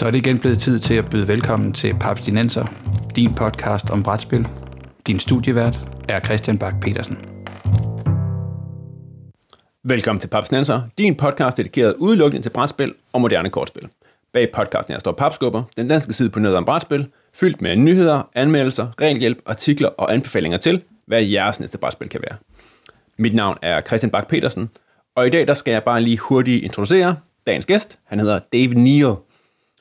Så er det igen blevet tid til at byde velkommen til Papstinenser, din podcast om brætspil. Din studievært er Christian Bak petersen Velkommen til Papstinenser, din podcast dedikeret udelukkende til brætspil og moderne kortspil. Bag podcasten er står Papskubber, den danske side på noget om brætspil, fyldt med nyheder, anmeldelser, regelhjælp, artikler og anbefalinger til, hvad jeres næste brætspil kan være. Mit navn er Christian Bak petersen og i dag der skal jeg bare lige hurtigt introducere dagens gæst. Han hedder David Neal.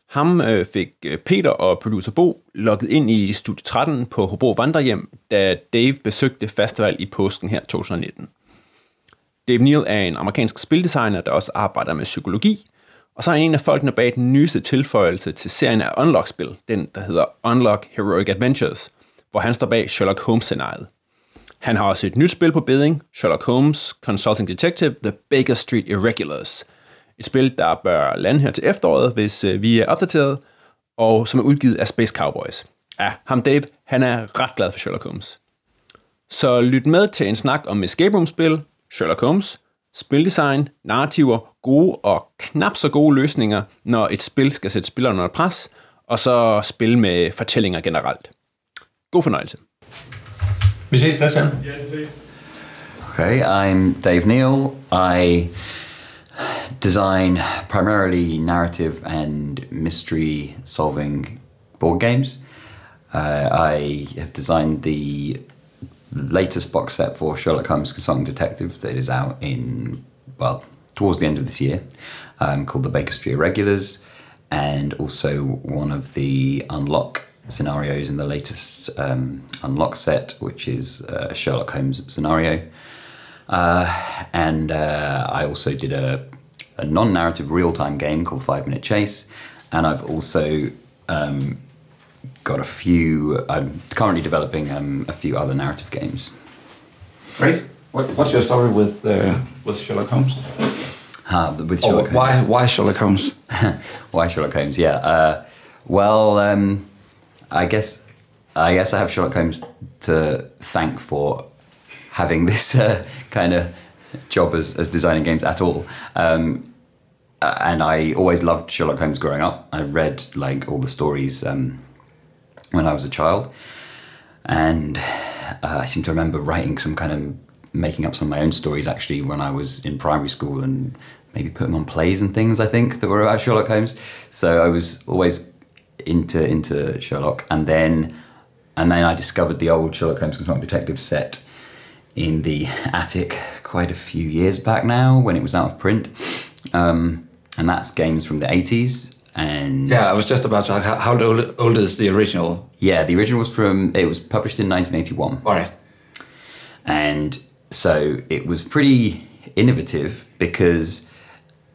Ham øh, fik øh, Peter og producer Bo logget ind i Studie 13 på Hobro Vandrehjem, da Dave besøgte festival i påsken her 2019. Dave Neal er en amerikansk spildesigner, der også arbejder med psykologi, og så er han en af folkene bag den nyeste tilføjelse til serien af Unlock-spil, den der hedder Unlock Heroic Adventures, hvor han står bag Sherlock Holmes-scenariet. Han har også et nyt spil på beding, Sherlock Holmes Consulting Detective The Baker Street Irregulars. Et spil, der bør lande her til efteråret, hvis øh, vi er opdateret, og som er udgivet af Space Cowboys. Ja, ham Dave, han er ret glad for Sherlock Holmes. Så lyt med til en snak om escape room-spil, Sherlock Holmes, spildesign, narrativer, gode og knap så gode løsninger, når et spil skal sætte spillerne under pres, og så spil med fortællinger generelt. God fornøjelse. Vi ses, Christian. Okay, I'm Dave Neal. I design primarily narrative and mystery solving board games. Uh, I have designed the latest box set for Sherlock Holmes Consulting Detective that is out in, well, towards the end of this year, um, called the Baker Street Irregulars, and also one of the Unlock scenarios in the latest um, Unlock set, which is a Sherlock Holmes scenario. Uh, and uh, I also did a, a non narrative real time game called Five Minute Chase. And I've also um, got a few, I'm currently developing um, a few other narrative games. Great. What, what's your story with uh, with Sherlock Holmes? Uh, with Sherlock oh, why, Holmes. why Sherlock Holmes? why Sherlock Holmes? Yeah. Uh, well, um, I guess I guess I have Sherlock Holmes to thank for having this uh, kind of job as, as designing games at all. Um, and I always loved Sherlock Holmes growing up. I read like all the stories um, when I was a child, and uh, I seem to remember writing some kind of making up some of my own stories actually when I was in primary school and maybe putting on plays and things I think that were about Sherlock Holmes. So I was always into into Sherlock, and then and then I discovered the old Sherlock Holmes Consulting Detective set in the attic quite a few years back now when it was out of print, um, and that's games from the eighties. And yeah, I was just about to ask how, how old, old is the original? Yeah, the original was from it was published in 1981. All right, and so it was pretty innovative because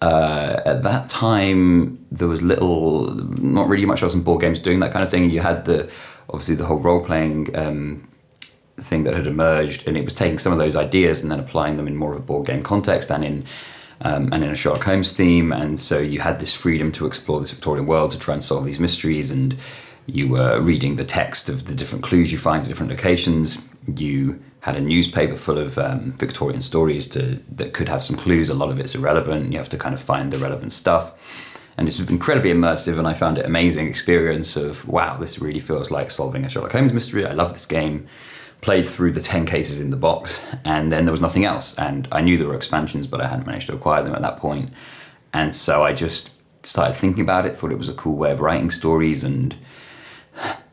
uh, at that time there was little, not really much else in board games doing that kind of thing. You had the obviously the whole role playing um, thing that had emerged, and it was taking some of those ideas and then applying them in more of a board game context and in um, and in a Sherlock Holmes theme. And so you had this freedom to explore this Victorian world to try and solve these mysteries. And you were reading the text of the different clues you find at different locations. You had a newspaper full of um, Victorian stories to, that could have some clues. A lot of it's irrelevant. You have to kind of find the relevant stuff. And it's incredibly immersive, and I found it amazing experience of wow, this really feels like solving a Sherlock Holmes mystery. I love this game. Played through the ten cases in the box, and then there was nothing else. And I knew there were expansions, but I hadn't managed to acquire them at that point. And so I just started thinking about it. Thought it was a cool way of writing stories, and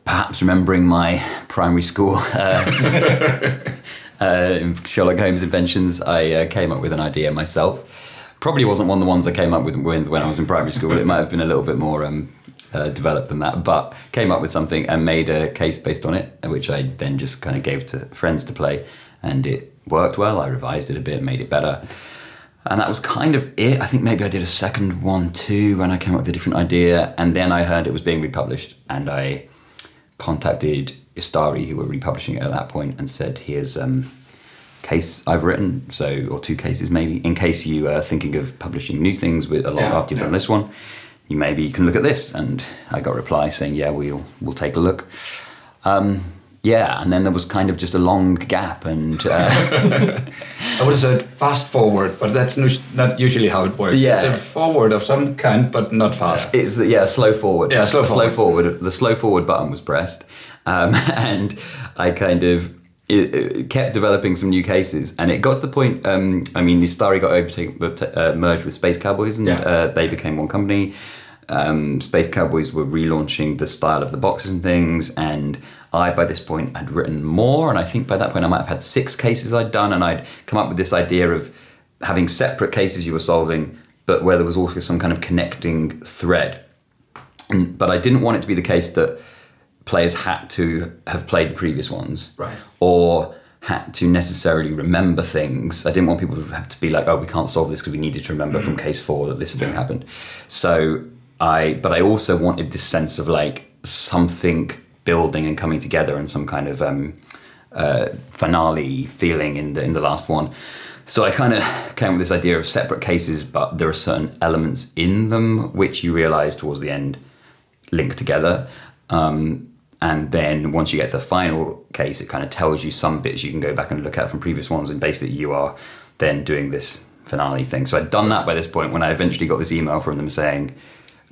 perhaps remembering my primary school uh, uh, Sherlock Holmes inventions, I uh, came up with an idea myself. Probably wasn't one of the ones I came up with when, when I was in primary school. It might have been a little bit more um, uh, developed than that, but came up with something and made a case based on it, which I then just kind of gave to friends to play, and it worked well. I revised it a bit, made it better. And that was kind of it. I think maybe I did a second one too when I came up with a different idea. And then I heard it was being republished. And I contacted Ystari, who were republishing it at that point, and said, "Here's um, case I've written, so or two cases maybe, in case you are thinking of publishing new things with a lot Yeah, after you've yeah. done this one, you maybe you can look at this." And I got a reply saying, "Yeah, we'll we'll take a look." Um, yeah, and then there was kind of just a long gap, and uh, I would have said fast forward, but that's not usually how it works. Yeah. It's a forward of some kind, but not fast. it's yeah, slow forward. Yeah, slow Slow forward. The slow forward button was pressed, um, and I kind of. It, it kept developing some new cases, and it got to the point. Um, I mean, Ystari got overtaken, uh, merged with Space Cowboys, and Yeah. uh, they became one company. Um, Space Cowboys were relaunching the style of the boxes and things, and I, by this point, had written more, and I think by that point I might have had six cases I'd done, and I'd come up with this idea of having separate cases you were solving, but where there was also some kind of connecting thread. And- But I didn't want it to be the case that players had to have played the previous ones, Right. or had to necessarily remember things. I didn't want people to have to be like, "Oh, we can't solve this because we needed to remember from case four that this thing happened." So I, but I also wanted this sense of like something building and coming together, and some kind of um, uh, finale feeling in the in the last one. So I kind of came with this idea of separate cases, but there are certain elements in them which you realise towards the end link together. Um, and then once you get the final case, it kind of tells you some bits you can go back and look at from previous ones, and basically you are then doing this finale thing. So I'd done that by this point when I eventually got this email from them saying,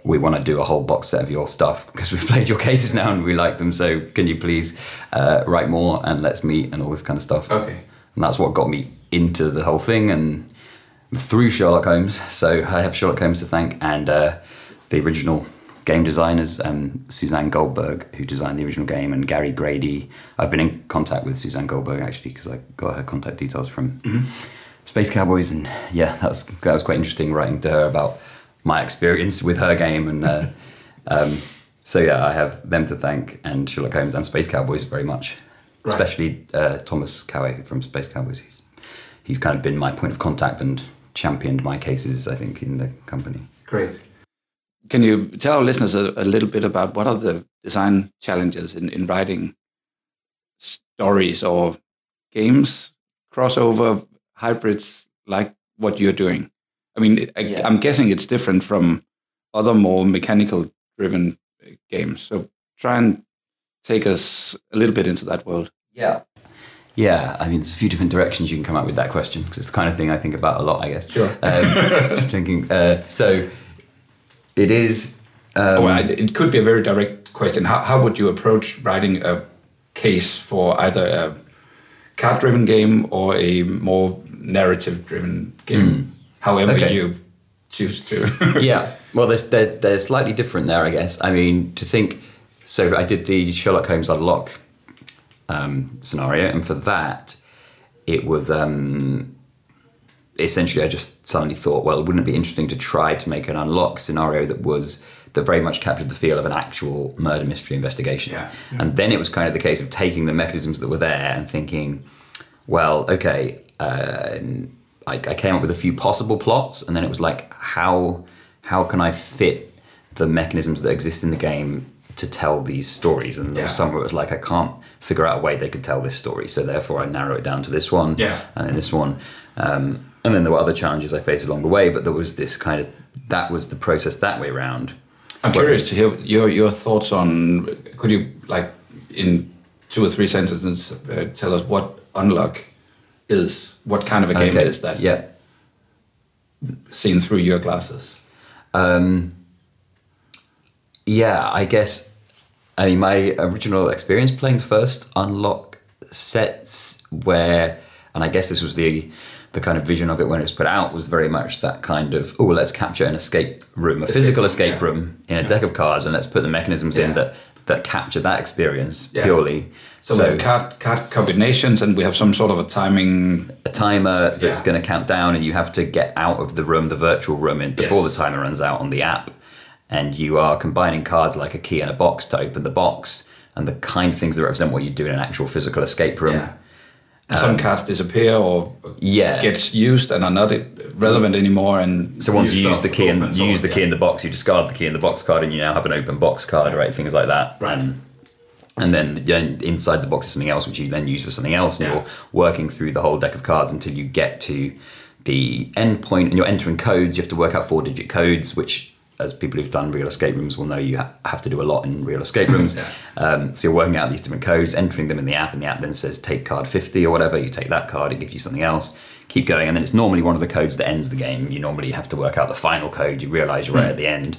"We want to do a whole box set of your stuff because we've played your cases now and we like them. So can you please uh, write more and let's meet and all this kind of stuff." Okay. and that's what got me into the whole thing and through Sherlock Holmes. So I have Sherlock Holmes to thank and uh, the original game designers, um, Suzanne Goldberg, who designed the original game, and Gary Grady. I've been in contact with Suzanne Goldberg actually because I got her contact details from Space Cowboys, and yeah, that was that was quite interesting writing to her about my experience with her game and. Uh, um, so yeah, I have them to thank, and Sherlock Holmes and Space Cowboys very much, Right. especially uh, Thomas Cauët from Space Cowboys. He's he's kind of been my point of contact and championed my cases, I think, in the company. Great. Can you tell our listeners a, a little bit about what are the design challenges in, in writing stories or games, crossover hybrids like what you're doing? I mean, I, Yeah. I'm guessing it's different from other more mechanical driven games. So try and take us a little bit into that world. Yeah. Yeah, I mean, there's a few different directions you can come up with that question because it's the kind of thing I think about a lot, I guess. Sure. Um, thinking, uh, so it is. Um, oh, I, it could be a very direct question. How, how would you approach writing a case for either a card driven game or a more narrative driven game? However, Okay. you choose to. yeah. Well, they're, they're, they're slightly different there, I guess. I mean, to think. So I did the Sherlock Holmes Unlock um, scenario, and for that, it was um, essentially I just suddenly thought, well, wouldn't it be interesting to try to make an unlock scenario that was that very much captured the feel of an actual murder mystery investigation? Yeah. And then it was kind of the case of taking the mechanisms that were there and thinking, well, okay, uh, I, I came up with a few possible plots, and then it was like, how how can I fit the mechanisms that exist in the game to tell these stories? And there was Yeah. some where it was like, I can't figure out a way they could tell this story, so therefore I narrow it down to this one, Yeah. and then this one, um, and then there were other challenges I faced along the way, but there was this kind of that was the process that way round. I'm curious to hear your, your thoughts on. Could you, like, in two or three sentences, uh, tell us what Unlock is? What kind of a game Okay, is that? Yeah. Seen through your glasses. Um, yeah, I guess. I mean, my original experience playing the first unlock sets where, and I guess this was the the kind of vision of it when it was put out was very much that kind of oh let's capture an escape room, a physical room, escape yeah. room in a deck of cards, and let's put the mechanisms in that that capture that experience Yeah. purely. So, we have card, card combinations and we have some sort of a timing. a timer that's Yeah. going to count down and you have to get out of the room the virtual room in before Yes. the timer runs out on the app and you are combining cards like a key and a box to open the box and the kind of things that represent what you do in an actual physical escape room Yeah. And some um, cards disappear or Yes. gets used and are not relevant anymore. And so once you use the key and you use the key in the box you discard the key in the box card and you now have an open box card right things like that Right. and, and then inside the box is something else which you then use for something else and Yeah. you're working through the whole deck of cards until you get to the end point and you're entering codes you have to work out four digit codes which as people who've done real escape rooms will know, you ha- have to do a lot in real escape rooms. um, so you're working out these different codes, entering them in the app, and the app then says take card 50 or whatever. You take that card, it gives you something else. Keep going, and then it's normally one of the codes that ends the game. You normally have to work out the final code. You realize you're right at the end.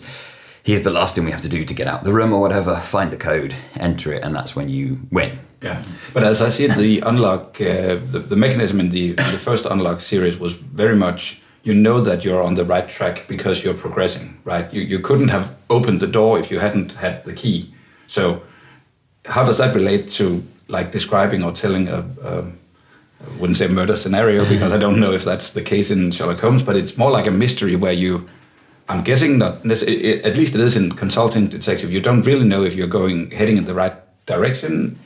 Here's the last thing we have to do to get out the room or whatever. Find the code, enter it, and that's when you win. Yeah, but as I see it, the unlock, uh, the, the mechanism in the the first unlock series was very much you know that you're on the right track because you're progressing, right? You you couldn't have opened the door if you hadn't had the key. So, how does that relate to like describing or telling a, a I wouldn't say murder scenario because I don't know if that's the case in Sherlock Holmes, but it's more like a mystery where you. I'm guessing that nec- it- it- At least it is in consulting detective. You don't really know if you're going heading in the right direction.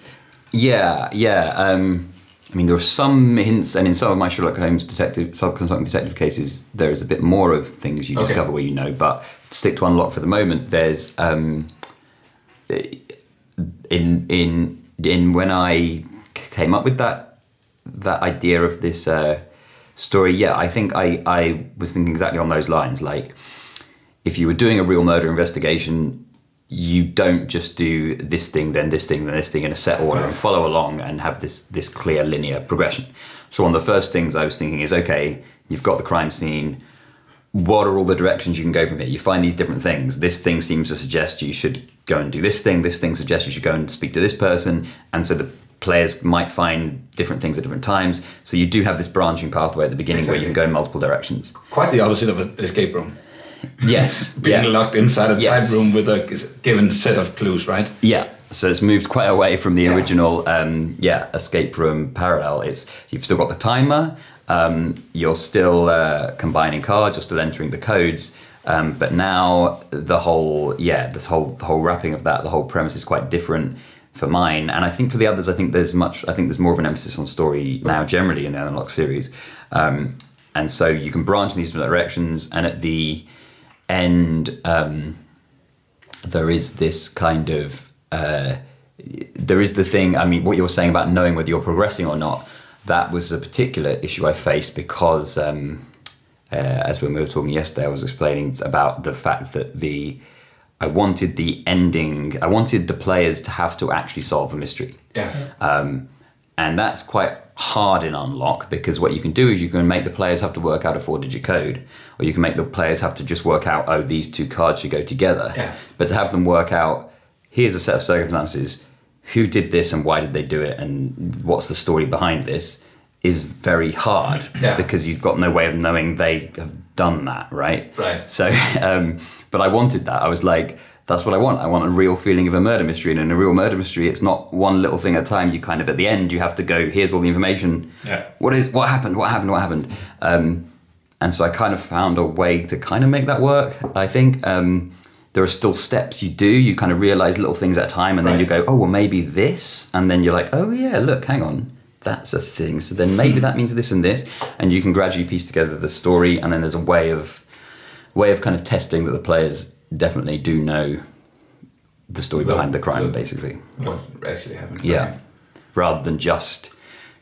Yeah, yeah. Um, I mean, there are some hints, and in some of my Sherlock Holmes detective, sub consulting detective cases, there is a bit more of things you Okay. discover where you know. But stick to unlock for the moment, there's um, in in in when I came up with that that idea of this uh, story. Yeah, I think I I was thinking exactly on those lines. Like, if you were doing a real murder investigation, you don't just do this thing, then this thing, then this thing in a set order and follow along and have this this clear linear progression. So one of the first things I was thinking is, okay, you've got the crime scene. What are all the directions you can go from here? You find these different things. This thing seems to suggest you should go and do this thing. This thing suggests you should go and speak to this person. And so the players might find different things at different times. So you do have this branching pathway at the beginning where you can go in multiple directions. Quite the opposite of an escape room. Yes. Being yeah. locked inside a Yes. tight room with a given set of clues, right? Yeah. So it's moved quite away from the original, um, yeah, escape room parallel. It's you've still got the timer. Um, you're still uh, combining cards. You're still entering the codes. Um, but now the whole, yeah, this whole the whole wrapping of that, the whole premise is quite different for mine. And I think for the others, I think there's much. I think there's more of an emphasis on story now, generally in the Unlock series. Um, and so you can branch in these different directions. And at the end, um, there is this kind of uh, there is the thing. I mean, what you were saying about knowing whether you're progressing or not. That was a particular issue I faced because, um, uh, as when we were talking yesterday, I was explaining about the fact that the I wanted the ending. I wanted the players to have to actually solve a mystery. Yeah. Um, and that's quite hard in unlock because what you can do is you can make the players have to work out a four digit code or you can make the players have to just work out oh these two cards should go together Yeah. but to have them work out here's a set of circumstances who did this and why did they do it and what's the story behind this is very hard Yeah. because you've got no way of knowing they have done that right? Right. so um, but i wanted that. I was like that's what i want. I want a real feeling of a murder mystery. And in a real murder mystery it's not one little thing at a time. You kind of at the end you have to go here's all the information. Yeah. what is what happened? What happened? What happened? Um, and so i kind of found a way to kind of make that work i think. Um, there are still steps you do. You kind of realize little things at a time and then you go oh well maybe this. And then you're like oh yeah look hang on that's a thing so then maybe that means this and this and you can gradually piece together the story and then there's a way of way of kind of testing that the players definitely do know the story The- behind the crime the- basically What actually happened? yeah Okay. rather than just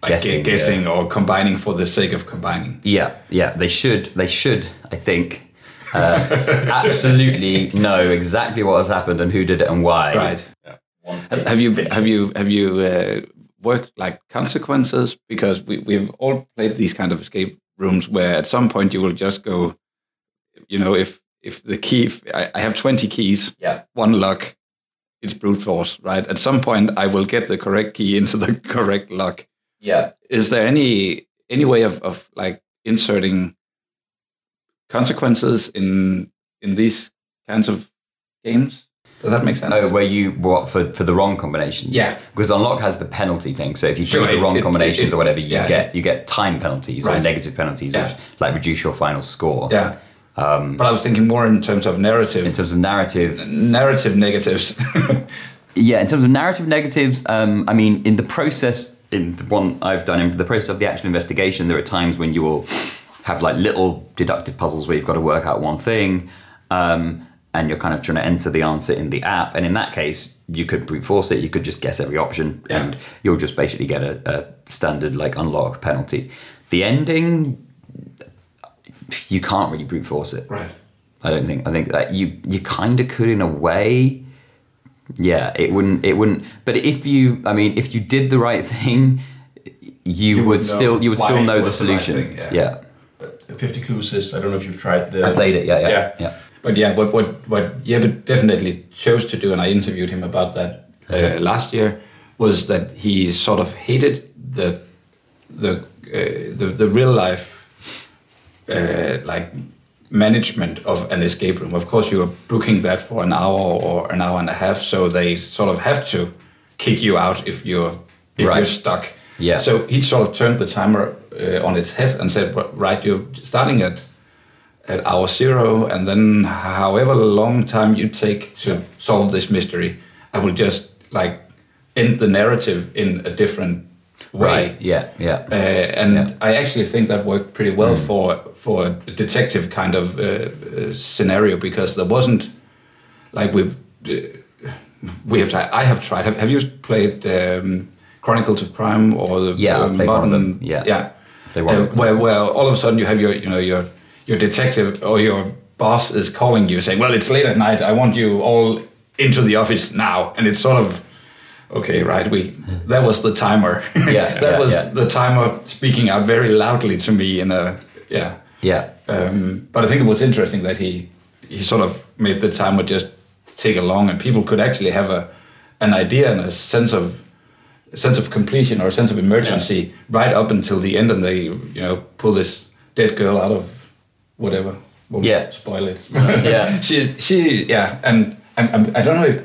Like guessing guessing, guessing or combining for the sake of combining. Yeah, yeah, they should. They should. I think. Uh, absolutely know exactly what has happened and who did it and why. Right. Have have you have you have you uh, worked like consequences? Because we we've all played these kind of escape rooms where at some point you will just go, you know, if if the key I, I have twenty keys, Yeah. one lock, it's brute force, right? At some point I will get the correct key into the correct lock. Yeah. Is there any any way of, of like inserting consequences in in these kinds of games? Does that make sense? Oh, where you what for for the wrong combinations? Yeah. Because unlock has the penalty thing. So if you Sure, do the wrong it- combinations it- or whatever, you yeah, get you get time penalties or negative penalties, Yeah. which like reduce your final score. Yeah. but I was thinking more in terms of narrative. In terms of narrative, narrative negatives. Yeah, in terms of narrative negatives, um, I mean, in the process, in the one I've done, in the process of the actual investigation, there are times when you will have like little deductive puzzles where you've got to work out one thing, um, and you're kind of trying to enter the answer in the app. And in that case, you could brute force it. You could just guess every option, and you'll just basically get a, a standard like unlock penalty. The ending, you can't really brute force it. right. I don't think. I think that you you kind of could in a way. Yeah, it wouldn't. It wouldn't. But if you, I mean, if you did the right thing, you, would would still you would still know the was the right solution. thing, yeah. yeah. But 50 Clues is, I don't know if you've tried the. I played it. Yeah, yeah, Yeah. yeah. But yeah, what what what Jeppe definitely chose to do, and I interviewed him about that uh, last year, was that he sort of hated the the uh, the, the real life uh, like management of an escape room. Of course, you are booking that for an hour or an hour and a half, so they sort of have to kick you out if you're if Right. you're stuck. Yeah. So he sort of turned the timer uh, on its head and said, "Well, "Right, you're starting at at hour zero, and then however long time you take to solve this mystery, I will just like end the narrative in a different way." Right. Yeah. Yeah. Uh, and Yeah. I actually think that worked pretty well for for a detective kind of uh, scenario because there wasn't like we've uh, we have tried, I have tried. Have, have you played um, Chronicles of Crime or the Yeah, uh, played one of modern? yeah. yeah. Uh, where where all of a sudden you have your you know your your detective or your boss is calling you saying, "Well, it's late at night. I want you all into the office now," and it's sort of okay, right? We that was the timer. Yeah, that yeah, was yeah. the timer speaking out very loudly to me in a yeah. Yeah. Um, but I think it was interesting that he he sort of made the timer just take along, and people could actually have a an idea and a sense of a sense of completion or a sense of emergency right up until the end, and they you know pull this dead girl out of whatever. Won't Yeah. spoil it. Yeah. she she yeah, and I'm, I'm, I don't know if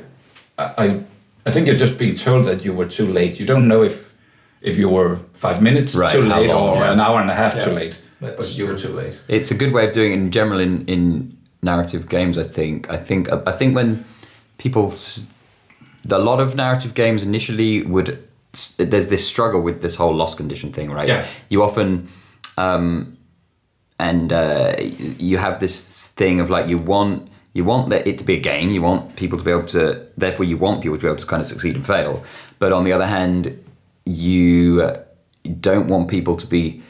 I I- I think you're just being told that you were too late. You don't know if if you were five minutes Right, too late long, or yeah. an hour and a half too late. That's but you were too late. It's a good way of doing it in general in, in narrative games. I think. I think. I think when people, a lot of narrative games initially would. There's this struggle with this whole loss condition thing, right? Yeah. You often, um, and uh, you have this thing of like you want you want that it to be a game. You want people to be able to. Therefore, you want people to be able to kind of succeed and fail. But on the other hand, you don't want people to be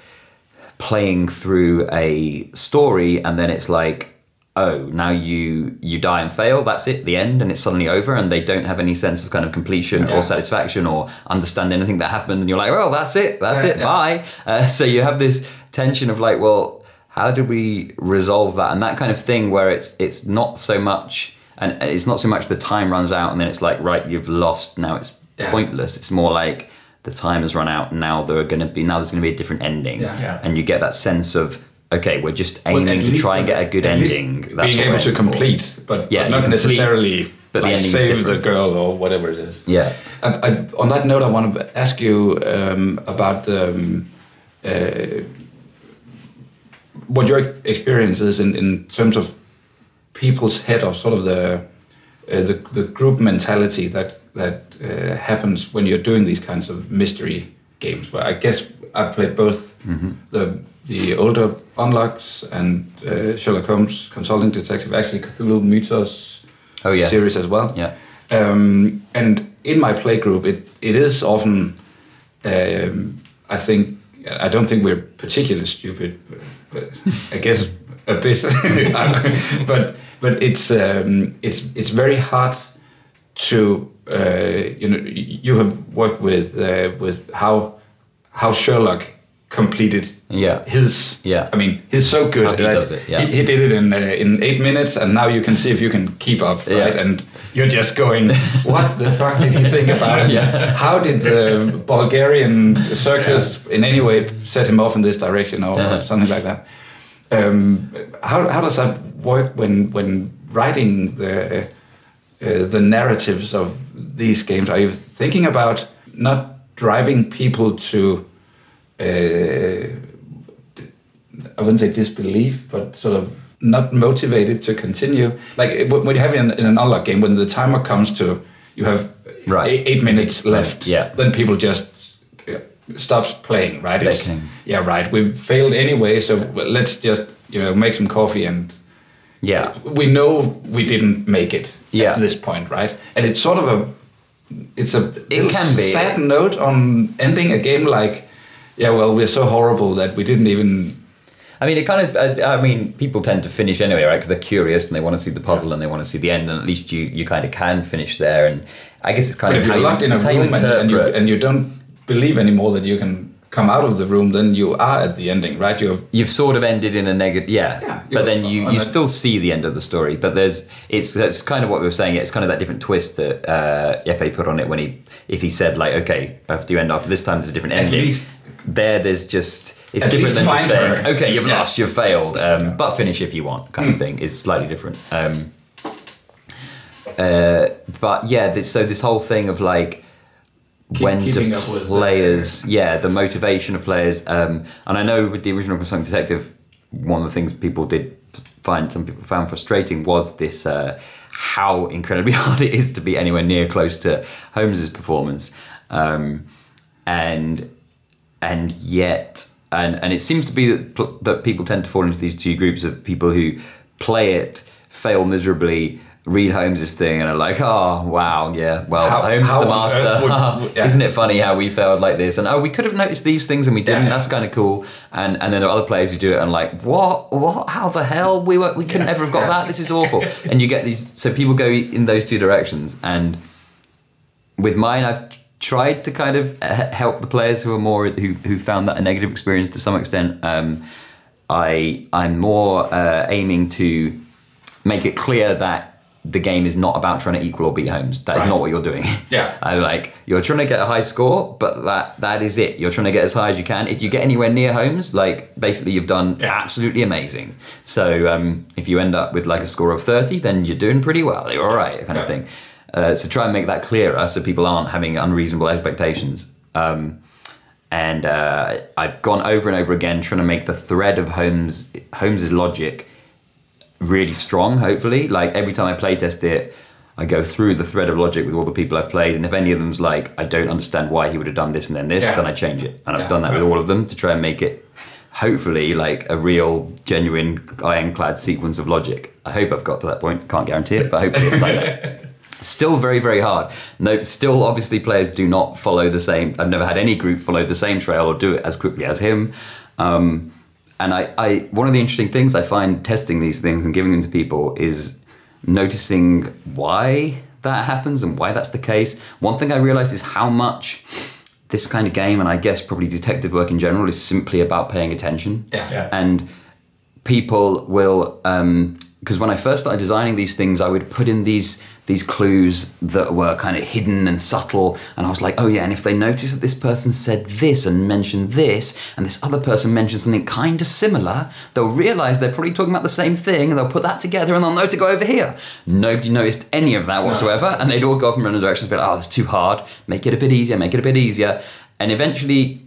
playing through a story and then it's like oh now you you die and fail that's it the end and it's suddenly over and they don't have any sense of kind of completion Yeah. or satisfaction or understand anything that happened and you're like well that's it that's Yeah, it yeah. bye uh, so you have this tension of like well how do we resolve that and that kind of thing where it's it's not so much and it's not so much the time runs out and then it's like right you've lost now it's Yeah. pointless it's more like the time has run out now there are going to be now there's going to be a different ending Yeah. Yeah. and you get that sense of okay we're just aiming at to try and get a good ending That's being able to aiming for. complete, but, Yeah, but not complete, necessarily but like ending's save different. the girl or whatever it is. yeah I, I, on that note, I want to ask you um, about um, uh, what your experience is in, in terms of people's head or sort of the uh, the, the group mentality that that uh, happens when you're doing these kinds of mystery games. But I guess I've played both Mm-hmm. the the older Unlocks and uh, Sherlock Holmes Consulting Detective, actually Cthulhu Mythos Oh, yeah. series as well. yeah Um, and in my play group, it, it is often, um, I think, I don't think we're particularly stupid, but, I guess a bit. but but it's um, it's it's very hard to uh, you know you have worked with uh, with how how Sherlock completed Yeah. his Yeah. I mean he's so good he does it, yeah. he, he did it in uh, in eight minutes and now you can see if you can keep up Yeah. right and you're just going what the fuck did he think about it Yeah. how did the Bulgarian circus in any way set him off in this direction or Yeah. something like that um, how, how does that work when when writing the uh, the narratives of these games are you thinking about not driving people to I wouldn't say disbelief, but sort of not motivated to continue. Like uh, when you have in, in an unlock game, when the timer comes to you have Right. eight, eight minutes left, Yeah. then people just uh, stops playing, right? It's, yeah, right. We've failed anyway, so let's just you know make some coffee and yeah we know we didn't make it Yeah. at this point, right? And it's sort of a it's a little can be. sad note on ending a game like yeah, well, we're so horrible that we didn't even I mean, it kind of. Uh, I mean, people tend to finish anyway, right? Because they're curious and they want to see the puzzle and they want to see the end, and at least you you kind of can finish there. And I guess it's kind But of if you're you, locked in a you room and, and you and you don't believe anymore that you can come out of the room, then you are at the ending, right? You're You've sort of ended in a negative, yeah. Yeah, but then you, you still see the end of the story. But there's it's that's kind of what we were saying. It's kind of that different twist that uh, Jeppe put on it when he if he said like, okay, after you end after this time, there's a different At ending. least- there, there's just it's At different than just saying, her. okay, you've Yeah. lost, you've failed, um, but finish if you want, kind of thing. Is slightly different. Um, uh, but yeah, this, so this whole thing of like when do up with the- players, yeah, the motivation of players, um, and I know with the original Consulting Detective, one of the things people did find, some people found frustrating was this uh, how incredibly hard it is to be anywhere near close to Holmes's performance, um, and and yet and and it seems to be that that people tend to fall into these two groups of people who play it, fail miserably, read Holmes's thing, and are like, oh wow, yeah, well How- Holmes how is the master. would- yeah. Isn't it funny how we failed like this? And oh, we could have noticed these things and we didn't. Yeah. That's kind of cool. And and then there are other players who do it and like, what, what, how the hell we were, we couldn't ever have got that. This is awful. and you get these. So people go in those two directions and with mine, I've tried to kind of uh, help the players who are more who, who found that a negative experience to some extent. Um, I I'm more uh, aiming to make it clear that the game is not about trying to equal or beat Holmes. That is Right. not what you're doing. Yeah. I like you're trying to get a high score, but that that is it. You're trying to get as high as you can. If you get anywhere near Holmes, like basically you've done Yeah. absolutely amazing. So um, if you end up with like a score of thirty, then you're doing pretty well. You're all right, kind of thing. Uh, so try and make that clearer so people aren't having unreasonable expectations. Um, and uh, I've gone over and over again trying to make the thread of Holmes Holmes's logic really strong. Hopefully, like every time I playtest it, I go through the thread of logic with all the people I've played, and if any of them's like, I don't understand why he would have done this and then this, Yeah. then I change it. And I've Yeah. done that with all of them to try and make it hopefully like a real genuine ironclad sequence of logic. I hope I've got to that point. Can't guarantee it, but hopefully it's like that. Still very, very hard. No, still obviously players do not follow the same. I've never had any group follow the same trail or do it as quickly as him. Um, and I, I, one of the interesting things I find testing these things and giving them to people is noticing why that happens and why that's the case. One thing I realized is how much this kind of game, and I guess probably detective work in general, is simply about paying attention. Yeah. Yeah. And people will, because when I first started designing these things, I would put in these these clues that were kind of hidden and subtle, and I was like, oh yeah, and if they notice that this person said this and mentioned this, and this other person mentioned something kind of similar, they'll realize they're probably talking about the same thing, and they'll put that together, and they'll know to go over here. Nobody noticed any of that whatsoever, and they'd all go off in random directions, be like, oh, it's too hard. Make it a bit easier. Make it a bit easier. And eventually,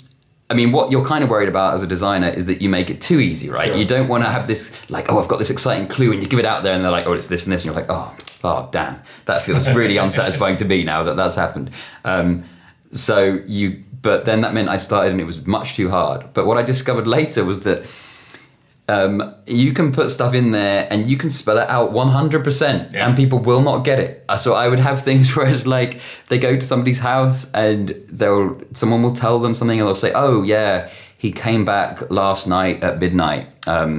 I mean, what you're kind of worried about as a designer is that you make it too easy, right? Sure. You don't want to have this, like, oh, I've got this exciting clue, and you give it out there, and they're like, oh, it's this and this, and you're like, oh, oh, damn, that feels really unsatisfying to me now that that's happened. Um, so you, but then that meant I started, and it was much too hard. But what I discovered later was that um, you can put stuff in there and you can spell it out 100% Yeah. and people will not get it. Uh, So I would have things where it's like they go to somebody's house and they'll someone will tell them something and they'll say, "Oh yeah, he came back last night at midnight." Um,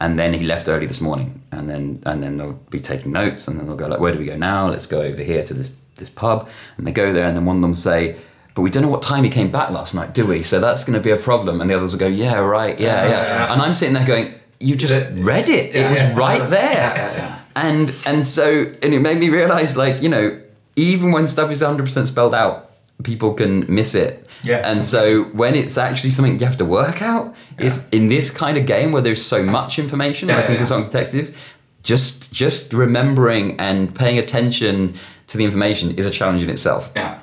and then he left early this morning, and then and then they'll be taking notes, and then they'll go like, "Where do we go now? Let's go over here to this this pub." And they go there, and then one of them say, "But we don't know what time he came back last night, do we? So that's going to be a problem." And the others will go, "Yeah, right, yeah, yeah." And I'm sitting there going, "You just read it. It was yeah. right there." Yeah, yeah, yeah. And and so and it made me realize, like you know, even when stuff is 100 percent spelled out, people can miss it. Yeah. And so when it's actually something you have to work out, is in this kind of game where there's so much information, Yeah, like in yeah. Consulting Detective, just just remembering and paying attention to the information is a challenge in itself. Yeah.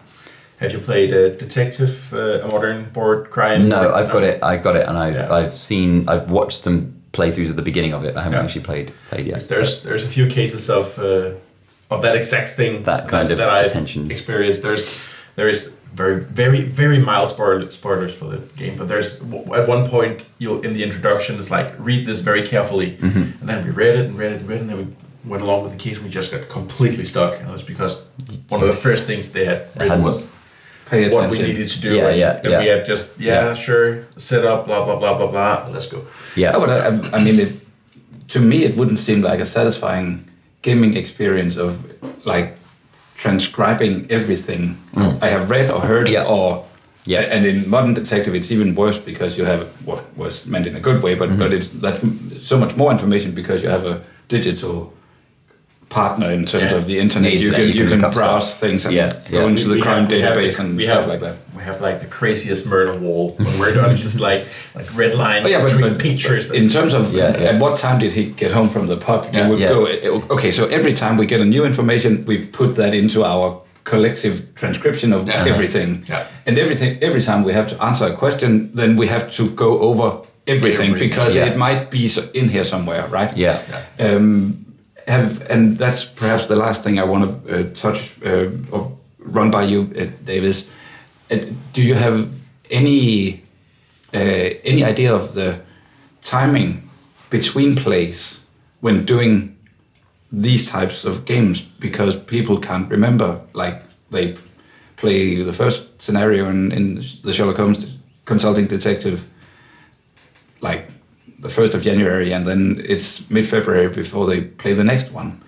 Have you played a detective, uh, a modern board crime? No, I've got it. I got it, and I've Yeah. I've seen I've watched some playthroughs at the beginning of it. I haven't Yeah. actually played played yet. There's there's a few cases of uh, of that exact thing That kind of that I've attention. experienced. There's there is very very very mild spoil- spoilers for the game, but there's at one point you'll in the introduction it's like read this very carefully, Mm-hmm. and then we read it and read it and read it, and then we went along with the case and we just got completely stuck, and it was because one of the first things they had was pay what we needed to do. Yeah, and, yeah, and yeah. we had just yeah, Yeah. sure, set up, blah blah blah blah blah. Let's go. Yeah. No, but I, I- I mean, it, to me, it wouldn't seem like a satisfying gaming experience of like transcribing everything I have read or heard, Mm. Yeah. or Yeah. And in modern detective, it's even worse because you have what was meant in a good way, but Mm-hmm. but it's that so much more information because you have a digital partner in terms Yeah. of the internet. The You can you you can can look up browse stuff. things and Yeah, go yeah. into the We crime have- we have database and we stuff have- like that. We have like the craziest murder wall when we're done. It's just like like red line Oh, yeah, but, between but pictures. in terms of Yeah, yeah. at what time did he get home from the pub? Yeah. You would Yeah. go. Okay, so every time we get a new information, we put that into our collective transcription of Yeah. everything. Yeah. And everything every time we have to answer a question, then we have to go over everything, Everything. because Yeah. it might be in here somewhere, right? Yeah. Um, have and that's perhaps the last thing I want to uh, touch uh, or run by you, uh, Davis. Uh, do you have any uh, any idea of the timing between plays when doing these types of games? Because people can't remember, like they play the first scenario in, in the Sherlock Holmes Consulting Detective, like the first of January, and then it's mid February before they play the next one,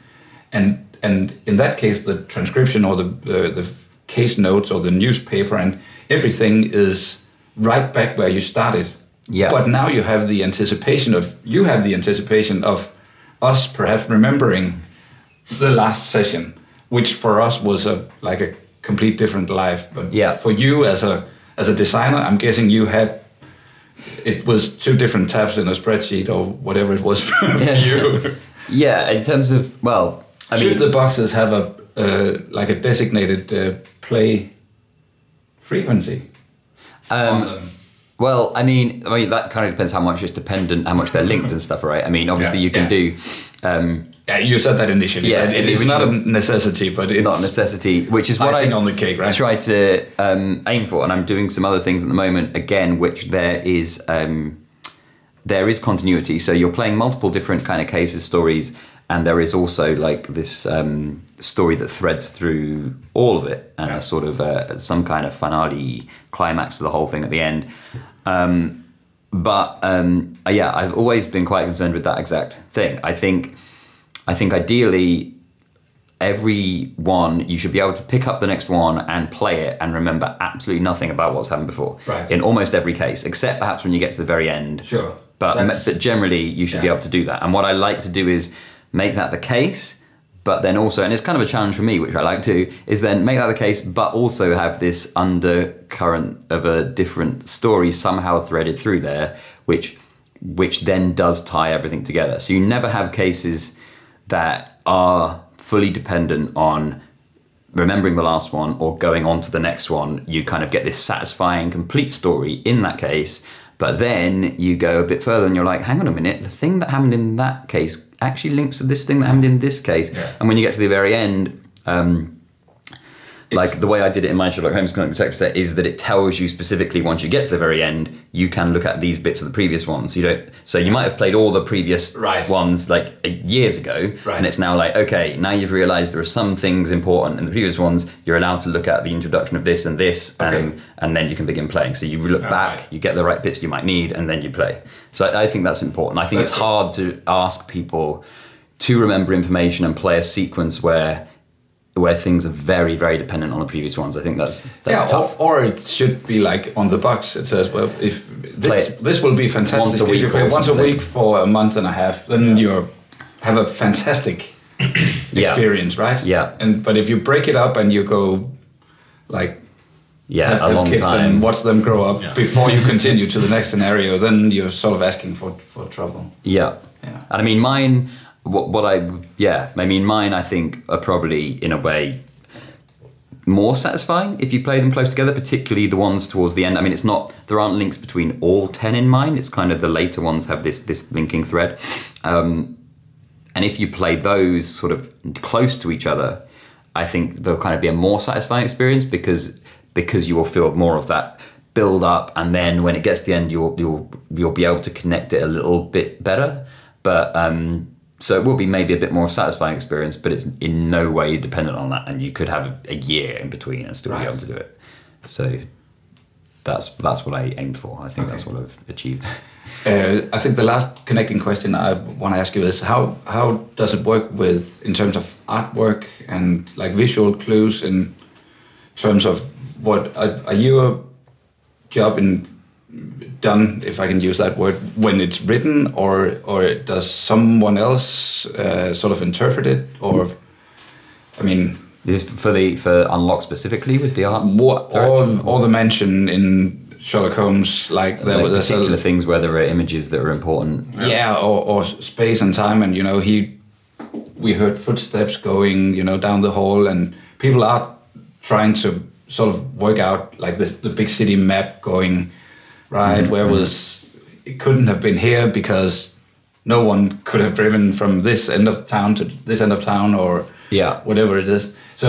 and and in that case, the transcription or the uh, the case notes or the newspaper and everything is right back where you started. Yeah. But now you have the anticipation of you have the anticipation of us perhaps remembering the last session, which for us was a like a complete different life. But Yeah. for you as a as a designer, I'm guessing you had it was two different tabs in a spreadsheet or whatever it was for you. Yeah, in terms of well, I Should mean, the boxes have a uh, like a designated uh, play frequency um, well, I mean, I mean that kind of depends how much it's dependent, how much they're linked and stuff, right? I mean, obviously Yeah, you can yeah. do. Um, Yeah, you said that initially. Yeah, it, it's not a necessity, but it's not a necessity, which is what I on the cake, right? try to um, aim for, and I'm doing some other things at the moment again, which there is um, there is continuity. So you're playing multiple different kind of cases, stories, and there is also like this um, story that threads through all of it, and a sort of uh, some kind of finale climax to the whole thing at the end. Um, but um, yeah, I've always been quite concerned with that exact thing. I think, I think ideally, every one you should be able to pick up the next one and play it and remember absolutely nothing about what's happened before. Right. In almost every case, except perhaps when you get to the very end. Sure. But That's- but generally, you should be able to do that. And what I like to do is make that the case. But then also, and it's kind of a challenge for me, which I like to, is then make that the case, but also have this undercurrent of a different story somehow threaded through there, which which then does tie everything together. So you never have cases that are fully dependent on remembering the last one or going on to the next one. You kind of get this satisfying, complete story in that case. But then you go a bit further and you're like, hang on a minute, the thing that happened in that case actually links to this thing that happened in this case. Yeah. And when you get to the very end, um, like the way I did it in my Sherlock Holmes Consulting Detective set is that it tells you specifically once you get to the very end, you can look at these bits of the previous ones. You don't. So you might have played all the previous Right. ones like years ago, Right. and it's now like okay, now you've realised there are some things important in the previous ones. You're allowed to look at the introduction of this and this, Okay. and and then you can begin playing. So you look back, right. you get the right bits you might need, and then you play. So I, I think that's important. I think That's it's hard to ask people to remember information and play a sequence where where things are very very dependent on the previous ones. I think that's that's yeah, tough. Or, or it should be like on the box. It says, well, if this this will be fantastic once a if week you play or once a week for a month and a half, then you have a fantastic Yeah. experience, right? Yeah. And but if you break it up and you go like Yeah, have, a have long kids time. and watch them grow up Yeah. before you continue to the next scenario, then you're sort of asking for for trouble. Yeah. Yeah. And I mean, mine, what, what I, yeah, I mean, mine, I think, are probably in a way more satisfying if you play them close together, particularly the ones towards the end. I mean, it's not, there aren't links between all 10 in mine. It's kind of the later ones have this, this linking thread. Um, and if you play those sort of close to each other, I think they'll kind of be a more satisfying experience because because you will feel more of that build up, and then when it gets to the end, you'll you'll you'll be able to connect it a little bit better. But um, so it will be maybe a bit more satisfying experience, but it's in no way dependent on that, and you could have a, year in between and still Right. be able to do it. so that's that's what I aimed for. I think that's what I've achieved. Uh, I think the last connecting question I want to ask you is how how does it work with in terms of artwork and like visual clues in terms of what are, are you a job in done if I can use that word when it's written or or does someone else uh, sort of interpret it or I mean This is for the for unlock specifically with the art. what or, or the mention in Sherlock Holmes like there like was particular a, things where there are images that are important. yeah or, or space and time and you know he we heard footsteps going you know down the hall and people are trying to sort of work out like the, the big city map going right where was it couldn't have been here because no one could have driven from this end of town to this end of town or Yeah. whatever it is. So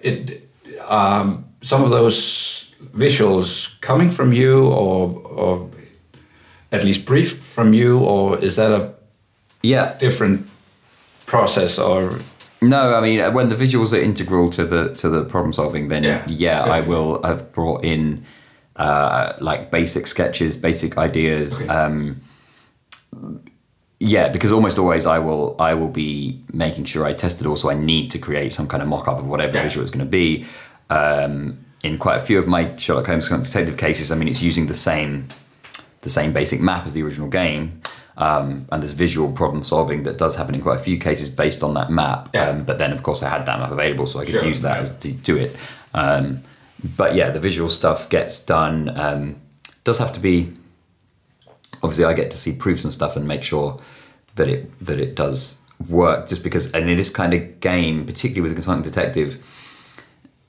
it um, some of those visuals coming from you or or at least brief from you or is that a Yeah, different process or? No, I mean when the visuals are integral to the to the problem solving, then Yeah. yeah, I will have brought in uh, like basic sketches, basic ideas. Okay. Um, yeah, because almost always I will I will be making sure I test it all, so I need to create some kind of mock up of whatever Yeah. the visual is going to be. Um, in quite a few of my Sherlock Holmes detective cases, I mean it's using the same the same basic map as the original game. Um, and there's visual problem solving that does happen in quite a few cases based on that map. Yeah. Um, but then, of course, I had that map available, so I could Sure, use that yeah. as to do it. Um, but yeah, the visual stuff gets done. Um, does have to be. Obviously, I get to see proofs and stuff and make sure that it that it does work. Just because, and in this kind of game, particularly with a consulting detective,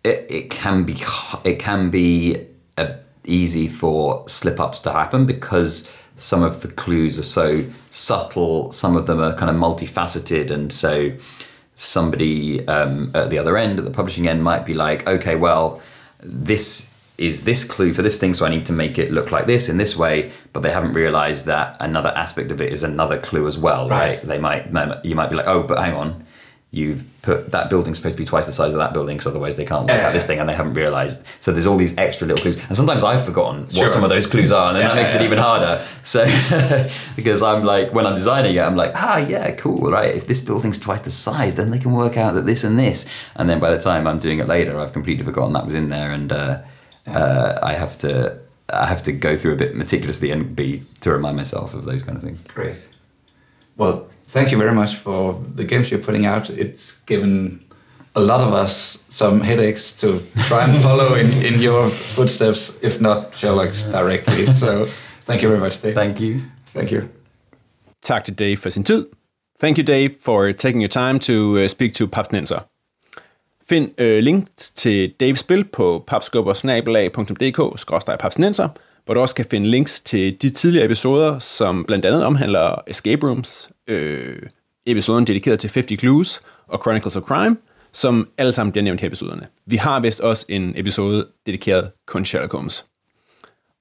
it, it can be it can be uh, easy for slip ups to happen because some of the clues are so subtle some of them are kind of multifaceted and so somebody um, at the other end at the publishing end might be like okay well this is this clue for this thing so i need to make it look like this in this way. But they haven't realized that another aspect of it is another clue as well right, Right. they might you might be like oh but hang on you've put that building's supposed to be twice the size of that building because otherwise they can't work Yeah. out this thing and they haven't realized. So there's all these extra little clues. And sometimes i've forgotten Sure. what some of those clues are and then Yeah, that makes yeah, it even harder. So because i'm like when i'm designing it i'm like ah yeah cool right. If this building's twice the size then they can work out that this and this. And then by the time i'm doing it later i've completely forgotten that was in there and uh, uh, i have to i have to go through a bit meticulously and be to remind myself of those kind of things. Great. Well, thank you very much for the games you're putting out. It's given a lot of us some headaches to try and follow in, in your footsteps, if not Sherlock's directly. So thank you very much, Dave. thank you Thank you. Tak til Dave for sin tid. Thank you, Dave, for taking your time to uh, speak to Papsnenser. Find uh, links til Daves spil på papskubbersnabelag.dk-papsnenser, hvor du også kan finde links til de tidligere episoder, som blandt andet omhandler Escape Rooms, øh, episoden dedikeret til 50 Clues og Chronicles of Crime, som alle sammen bliver nævnt her i episoderne. Vi har vist også en episode dedikeret kun Sherlock Holmes.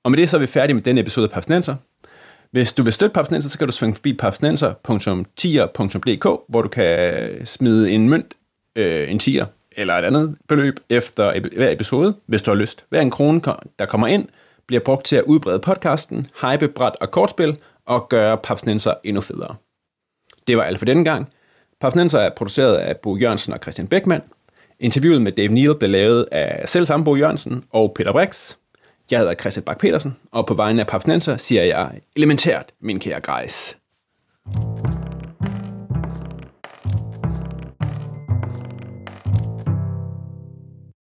Og med det så er vi færdige med denne episode af Papsnenser. Hvis du vil støtte Papsnenser, så kan du svinge forbi papsnenser.tier.dk, hvor du kan smide en mønt, øh, en tier eller et andet beløb efter hver episode, hvis du har lyst. Hver en krone, der kommer ind, bliver brugt til at udbrede podcasten, hype bræt og kortspil og gøre Papsnenser endnu federe. Det var alt for denne gang. Papsnenser er produceret af Bo Jørgensen og Christian Beckmann. Interviewet med Dave Neal blev lavet af selv samme Bo Jørgensen og Peter Brix. Jeg hedder Christian Bak petersen og på vegne af Papsnenser siger jeg elementært, min kære grejs.